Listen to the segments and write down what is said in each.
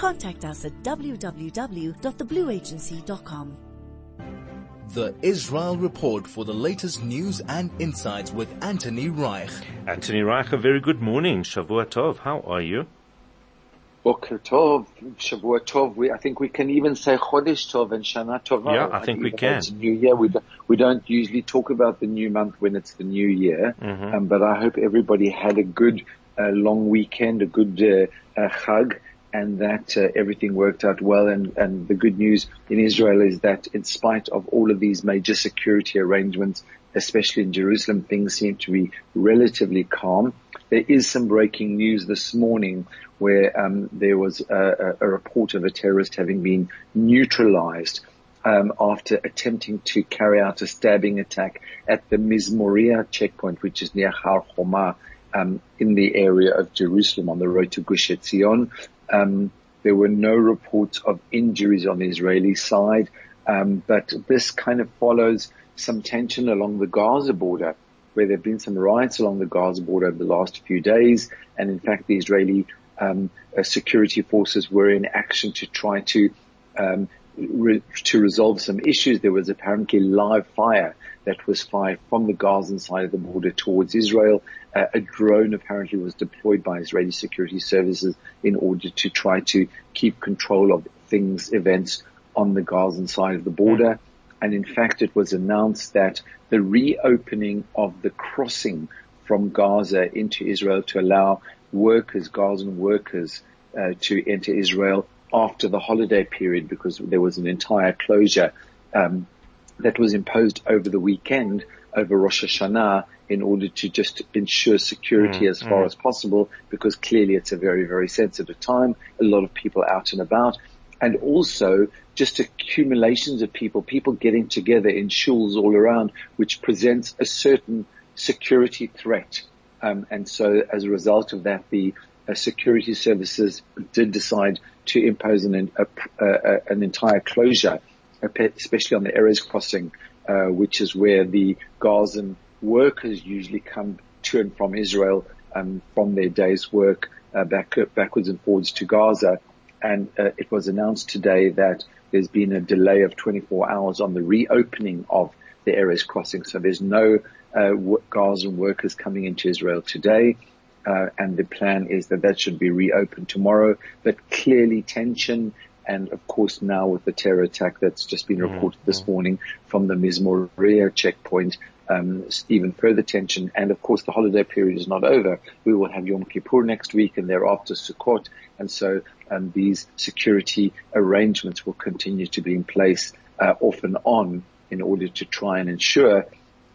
Contact us at www.theblueagency.com. The Israel Report for the latest news and insights with Anthony Reich. Anthony Reich, a very good morning. Shavua Tov, how are you? Boker Tov, Shavua Tov. We, I think we can even say Chodesh Tov and Shana Tov. Yeah, I think we can. It's New Year. We don't, we don't usually talk about the new month when it's the new year, Mm-hmm. um, but I hope everybody had a good uh, long weekend, a good uh, uh, Chag, and that uh, everything worked out well. And, and the good news in Israel is that in spite of all of these major security arrangements, especially in Jerusalem, things seem to be relatively calm. There is some breaking news this morning where um, there was a, a, report of a terrorist having been neutralized um, after attempting to carry out a stabbing attack at the Mizmoria checkpoint, which is near Har Homa, um, in the area of Jerusalem on the road to Gush Etzion. Um, there were no reports of injuries on the Israeli side, um, but this kind of follows some tension along the Gaza border, where there have been some riots along the Gaza border over the last few days, and in fact, the Israeli um, uh, security forces were in action to try to um, re- to resolve some issues. There was apparently live fire that was fired from the Gaza side of the border towards Israel. Uh, a drone apparently was deployed by Israeli security services in order to try to keep control of things, events on the Gazan side of the border. And in fact, it was announced that the reopening of the crossing from Gaza into Israel to allow workers, Gazan workers, uh, to enter Israel after the holiday period because there was an entire closure um, that was imposed over the weekend over Rosh Hashanah in order to just ensure security as far as possible because clearly it's a very, very sensitive time. A lot of people out and about and also just accumulations of people, people getting together in shuls all around, which presents a certain security threat. Um, and so as a result of that, the uh, security services did decide to impose an, a, a, an entire closure, especially on the Erez crossing, uh, which is where the Gazan workers usually come to and from Israel um, from their day's work uh, back, backwards and forwards to Gaza. And uh, it was announced today that there's been a delay of 24 hours on the reopening of the Erez crossing. So there's no uh, Gazan workers coming into Israel today. Uh, and the plan is that that should be reopened tomorrow. But clearly tension and of course now with the terror attack that's just been reported mm-hmm. this morning from the Mizmoria checkpoint, um, even further tension. And of course the holiday period is not over. We will have Yom Kippur next week and thereafter Sukkot. And so um, these security arrangements will continue to be in place uh, off and on in order to try and ensure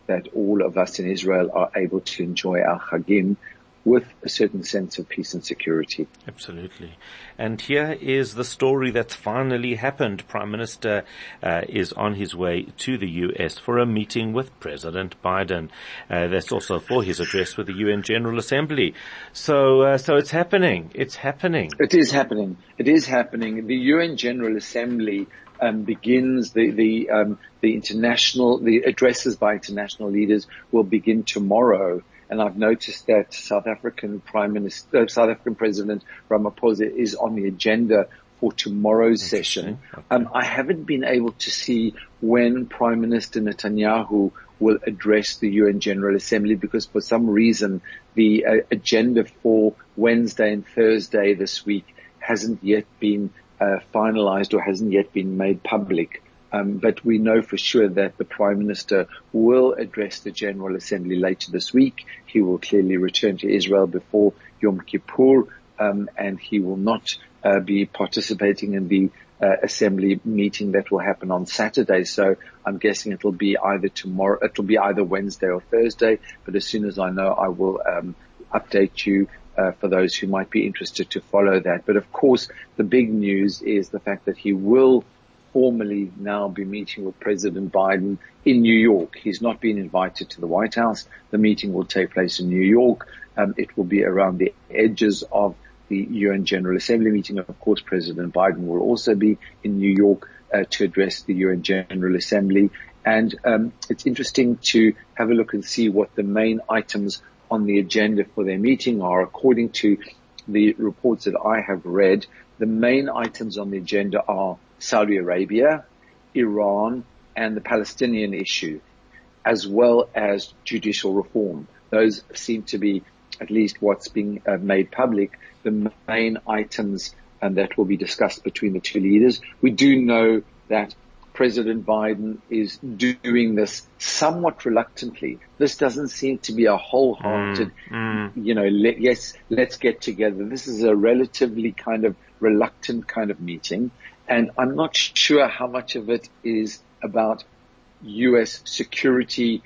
that all of us in Israel are able to enjoy our Chagim with a certain sense of peace and security. Absolutely. And here is the story that's finally happened. Prime Minister uh, is on his way to the US for a meeting with President Biden. Uh, that's also for his address with the UN General Assembly. So, uh, so it's happening. It's happening. It is happening. It is happening. The UN General Assembly um, begins the the um, the international the addresses by international leaders will begin tomorrow. And I've noticed that South African Prime Minister, uh, South African President Ramaphosa is on the agenda for tomorrow's session. Um, I haven't been able to see when Prime Minister Netanyahu will address the UN General Assembly because for some reason the uh, agenda for Wednesday and Thursday this week hasn't yet been uh, finalized or hasn't yet been made public. Um, but we know for sure that the Prime Minister will address the General Assembly later this week. He will clearly return to Israel before Yom Kippur, um, and he will not uh, be participating in the uh, assembly meeting that will happen on Saturday. So I'm guessing it'll be either tomorrow, it'll be either Wednesday or Thursday. But as soon as I know, I will um, update you uh, for those who might be interested to follow that. But of course, the big news is the fact that he will formally now be meeting with President Biden in New York. He's not been invited to the White House. The meeting will take place in New York. Um, it will be around the edges of the UN General Assembly meeting. Of course, President Biden will also be in New York uh, to address the UN General Assembly. And um, it's interesting to have a look and see what the main items on the agenda for their meeting are. According to the reports that I have read, the main items on the agenda are Saudi Arabia, Iran, and the Palestinian issue, as well as judicial reform. Those seem to be at least what's being uh, made public the main items and that will be discussed between the two leaders. We do know that President Biden is doing this somewhat reluctantly. This doesn't seem to be a wholehearted, mm, mm. you know, let, yes, let's get together. This is a relatively kind of reluctant kind of meeting. And I'm not sure how much of it is about U.S. security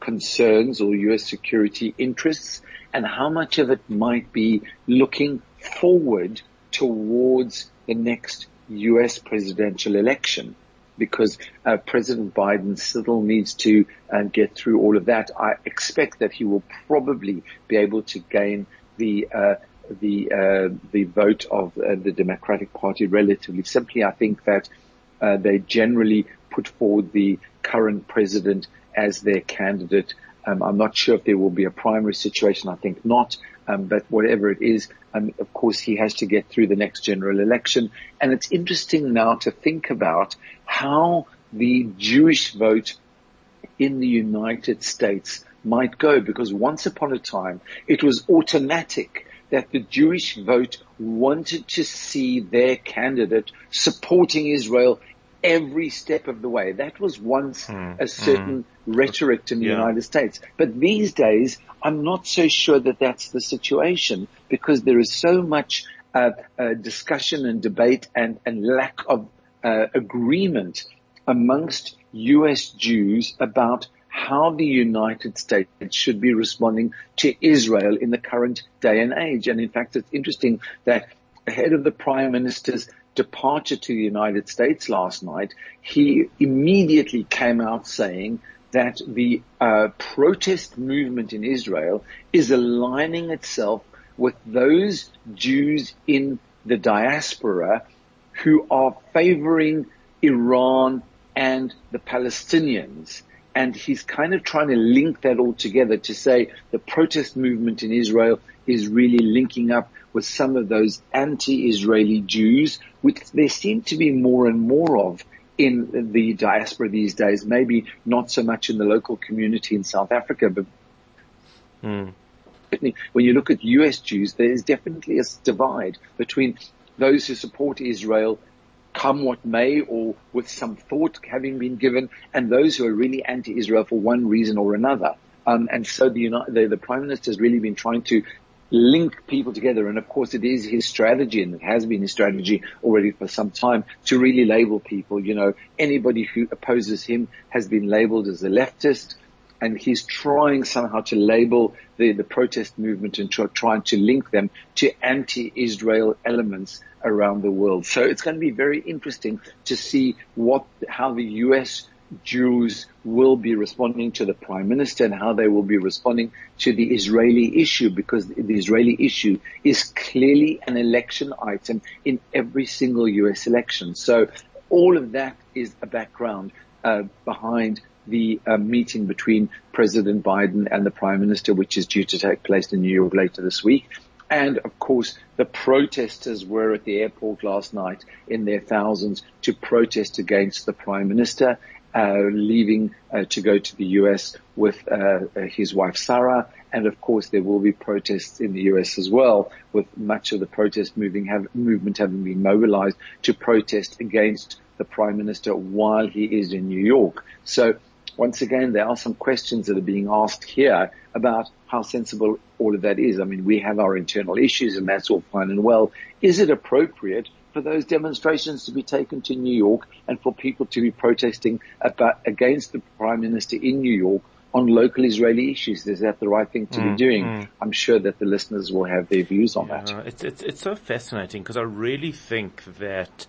concerns or U.S. security interests and how much of it might be looking forward towards the next U.S. presidential election because uh, President Biden still needs to uh, get through all of that. I expect that he will probably be able to gain the uh, the uh, the vote of uh, the Democratic Party relatively simply. I think that uh, they generally put forward the current president as their candidate um, I'm not sure if there will be a primary situation. I think not. Um, but whatever it is, um, of course, he has to get through the next general election. And it's interesting now to think about how the Jewish vote in the United States might go, because once upon a time it was automatic that the Jewish vote wanted to see their candidate supporting Israel every step of the way. That was once mm, a certain mm. rhetoric in the yeah. United States. But these days, I'm not so sure that that's the situation because there is so much uh, uh, discussion and debate and, and lack of uh, agreement amongst U.S. Jews about how the United States should be responding to Israel in the current day and age. And in fact, it's interesting that ahead of the prime minister's departure to the United States last night, he immediately came out saying that the uh, protest movement in Israel is aligning itself with those Jews in the diaspora who are favoring Iran and the Palestinians. And he's kind of trying to link that all together to say the protest movement in Israel is really linking up with some of those anti-Israeli Jews, which there seem to be more and more of in the diaspora these days, maybe not so much in the local community in South Africa, but mm. when you look at US Jews, there is definitely a divide between those who support Israel come what may or with some thought having been given and those who are really anti-Israel for one reason or another. Um, and so the, the, the Prime Minister has really been trying to link people together. And of course it is his strategy and it has been his strategy already for some time to really label people. You know, anybody who opposes him has been labeled as a leftist and he's trying somehow to label the, the protest movement and try, trying to link them to anti-Israel elements around the world. So it's going to be very interesting to see what, how the US Jews will be responding to the prime minister and how they will be responding to the Israeli issue because the Israeli issue is clearly an election item in every single US election. So all of that is a background uh, behind the uh, meeting between President Biden and the prime minister, which is due to take place in New York later this week. And of course, the protesters were at the airport last night in their thousands to protest against the prime minister uh, leaving uh, to go to the US with uh, his wife Sarah, and of course there will be protests in the US as well, with much of the protest have, movement having been mobilized to protest against the prime minister while he is in New York. So once again, there are some questions that are being asked here about how sensible all of that is. I mean, we have our internal issues and that's all fine and well. Is it appropriate for those demonstrations to be taken to New York and for people to be protesting about, against the Prime Minister in New York on local Israeli issues. Is that the right thing to mm, be doing? Mm. I'm sure that the listeners will have their views on yeah, that. It's, it's, it's so fascinating because I really think that,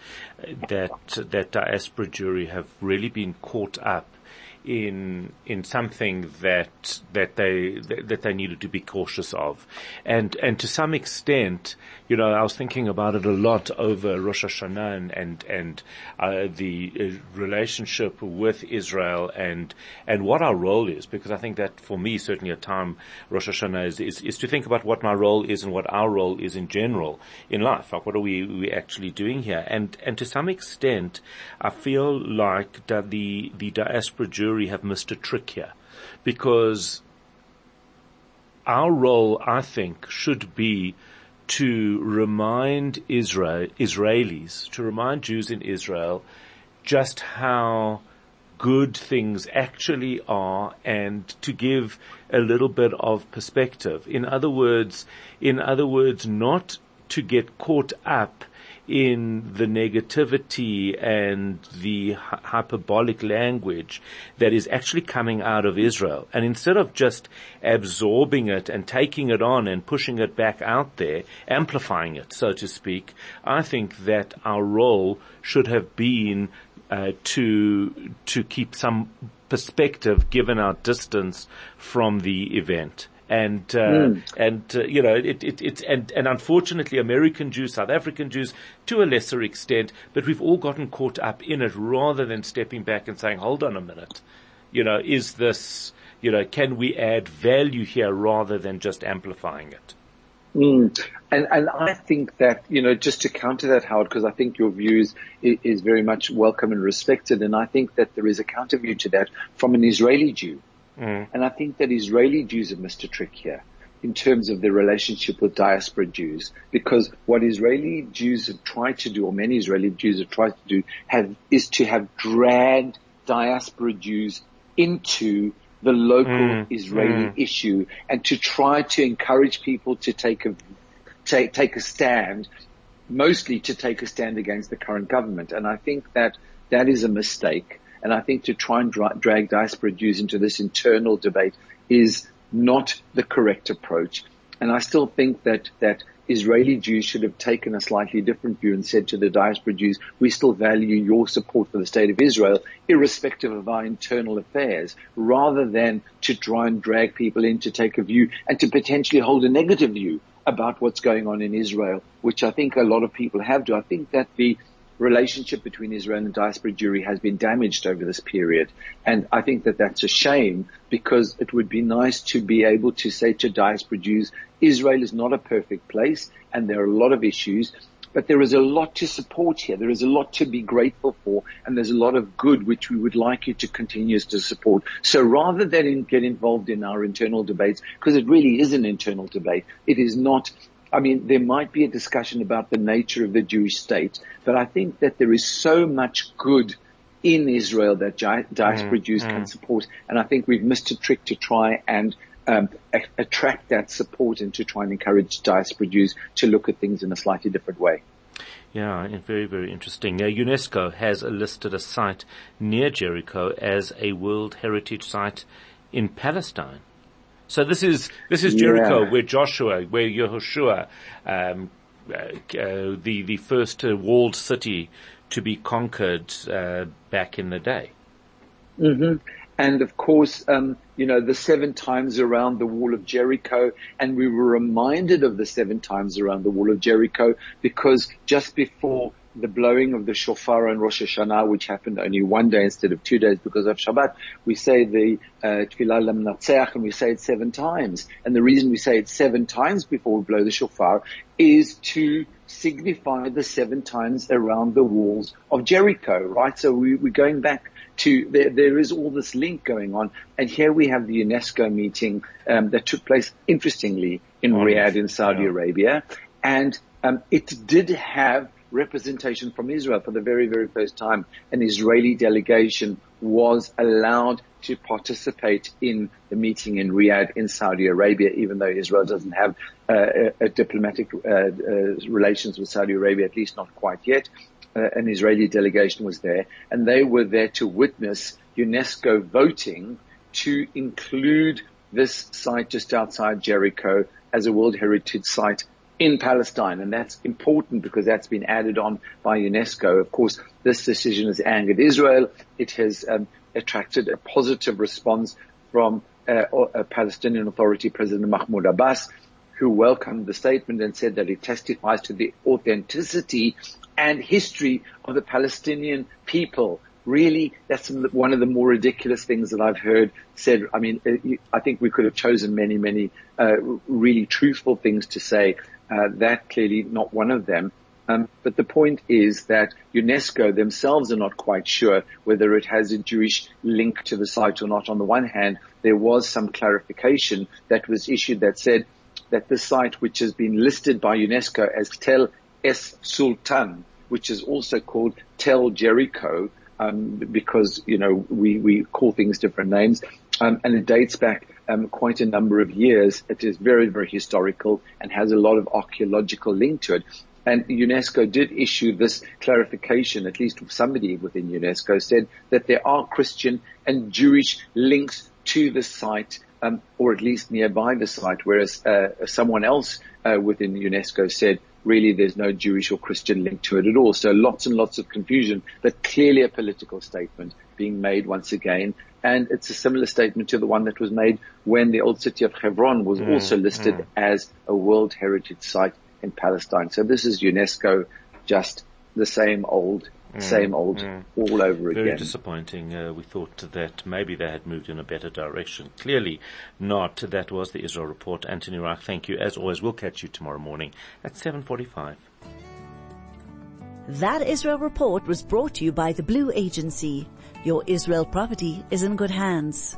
that, that diaspora Jewry have really been caught up in in something that that they that they needed to be cautious of, and and to some extent, you know, I was thinking about it a lot over Rosh Hashanah and and, and uh, the uh, relationship with Israel and and what our role is, because I think that for me certainly a time Rosh Hashanah is, is, is to think about what my role is and what our role is in general in life. Like what are we we actually doing here? And and to some extent, I feel like that the the diaspora Jewry have missed a trick here because our role, I think, should be to remind Israel, Israelis, to remind Jews in Israel just how good things actually are and to give a little bit of perspective. In other words, in other words, not to get caught up in the negativity and the hyperbolic language that is actually coming out of Israel. And instead of just absorbing it and taking it on and pushing it back out there, amplifying it, so to speak, I think that our role should have been uh, to to keep some perspective given our distance from the event and uh, mm. and uh, you know it, it, it's and and unfortunately American Jews, South African Jews, to a lesser extent, but we've all gotten caught up in it rather than stepping back and saying, hold on a minute, you know, is this you know can we add value here rather than just amplifying it? Mm. And, and I think that, you know, just to counter that, Howard, because I think your views is, is, very much welcome and respected. And I think that there is a counter view to that from an Israeli Jew. Mm. And I think that Israeli Jews have missed a trick here in terms of their relationship with diaspora Jews, because what Israeli Jews have tried to do, or many Israeli Jews have tried to do, have, is to have dragged diaspora Jews into the local mm. Israeli mm. issue and to try to encourage people to take a, take, take a stand, mostly to take a stand against the current government. And I think that that is a mistake. And I think to try and dra- drag diaspora Jews into this internal debate is not the correct approach. And I still think that, that Israeli Jews should have taken a slightly different view and said to the diaspora Jews, we still value your support for the state of Israel, irrespective of our internal affairs, rather than to try and drag people in to take a view and to potentially hold a negative view about what's going on in Israel, which I think a lot of people have to. I think that the relationship between Israel and diaspora Jewry has been damaged over this period. And I think that that's a shame because it would be nice to be able to say to diaspora Jews, Israel is not a perfect place and there are a lot of issues, but there is a lot to support here. There is a lot to be grateful for and there's a lot of good which we would like you to continue to support. So rather than get involved in our internal debates, because it really is an internal debate, it is not I mean, there might be a discussion about the nature of the Jewish state, but I think that there is so much good in Israel that diaspora mm, Jews mm. can support. And I think we've missed a trick to try and um, a- attract that support and to try and encourage diaspora Jews to look at things in a slightly different way. Yeah, very, very interesting. Now, UNESCO has listed a site near Jericho as a World Heritage Site in Palestine. So this is this is Jericho, yeah. where Joshua, where Yehoshua, um, uh, the the first uh, walled city to be conquered uh, back in the day. Mm-hmm. And of course, um, you know, the seven times around the wall of Jericho, and we were reminded of the seven times around the wall of Jericho because just before the blowing of the shofar on Rosh Hashanah, which happened only one day instead of two days because of Shabbat, we say the uh, Tfilah Lam and we say it seven times. And the reason we say it seven times before we blow the shofar is to signify the seven times around the walls of Jericho, right? So we, we're going back to there, there is all this link going on, and here we have the UNESCO meeting um, that took place, interestingly, in Riyadh in Saudi yeah. Arabia, and um, it did have representation from Israel for the very, very first time. An Israeli delegation was allowed to participate in the meeting in Riyadh in Saudi Arabia, even though Israel doesn't have uh, a, a, diplomatic uh, uh, relations with Saudi Arabia, at least not quite yet. Uh, an Israeli delegation was there, and they were there to witness UNESCO voting to include this site just outside Jericho as a World Heritage Site in Palestine. And that's important because that's been added on by UNESCO. Of course, this decision has angered Israel. It has um, attracted a positive response from uh, a Palestinian Authority President Mahmoud Abbas, who welcomed the statement and said that it testifies to the authenticity and history of the Palestinian people really, that's one of the more ridiculous things that I've heard said. I mean, uh, I think we could have chosen many, many uh, really truthful things to say. Uh, that clearly not one of them. Um, but the point is that UNESCO themselves are not quite sure whether it has a Jewish link to the site or not. On the one hand, there was some clarification that was issued that said that the site, which has been listed by UNESCO as Tel Es Sultan, which is also called Tel Jericho, um, because you know we we call things different names, um, and it dates back um, quite a number of years. It is very very historical and has a lot of archaeological link to it. And UNESCO did issue this clarification, at least somebody within UNESCO said that there are Christian and Jewish links to the site, um, or at least nearby the site, whereas uh, someone else uh, within UNESCO said really there's no Jewish or Christian link to it at all. So lots and lots of confusion, but clearly a political statement being made once again. And it's a similar statement to the one that was made when the old city of Hebron was mm, also listed mm. as a World Heritage Site in Palestine. So this is UNESCO just the same old Mm, Same old mm. all over again. Very disappointing. Uh, we thought that maybe they had moved in a better direction. Clearly not. That was the Israel report. Anthony Reich, thank you. As always, we'll catch you tomorrow morning at 7.45. That Israel report was brought to you by the Blue Agency. Your Israel property is in good hands.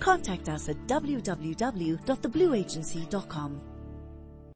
Contact us at www.theblueagency.com.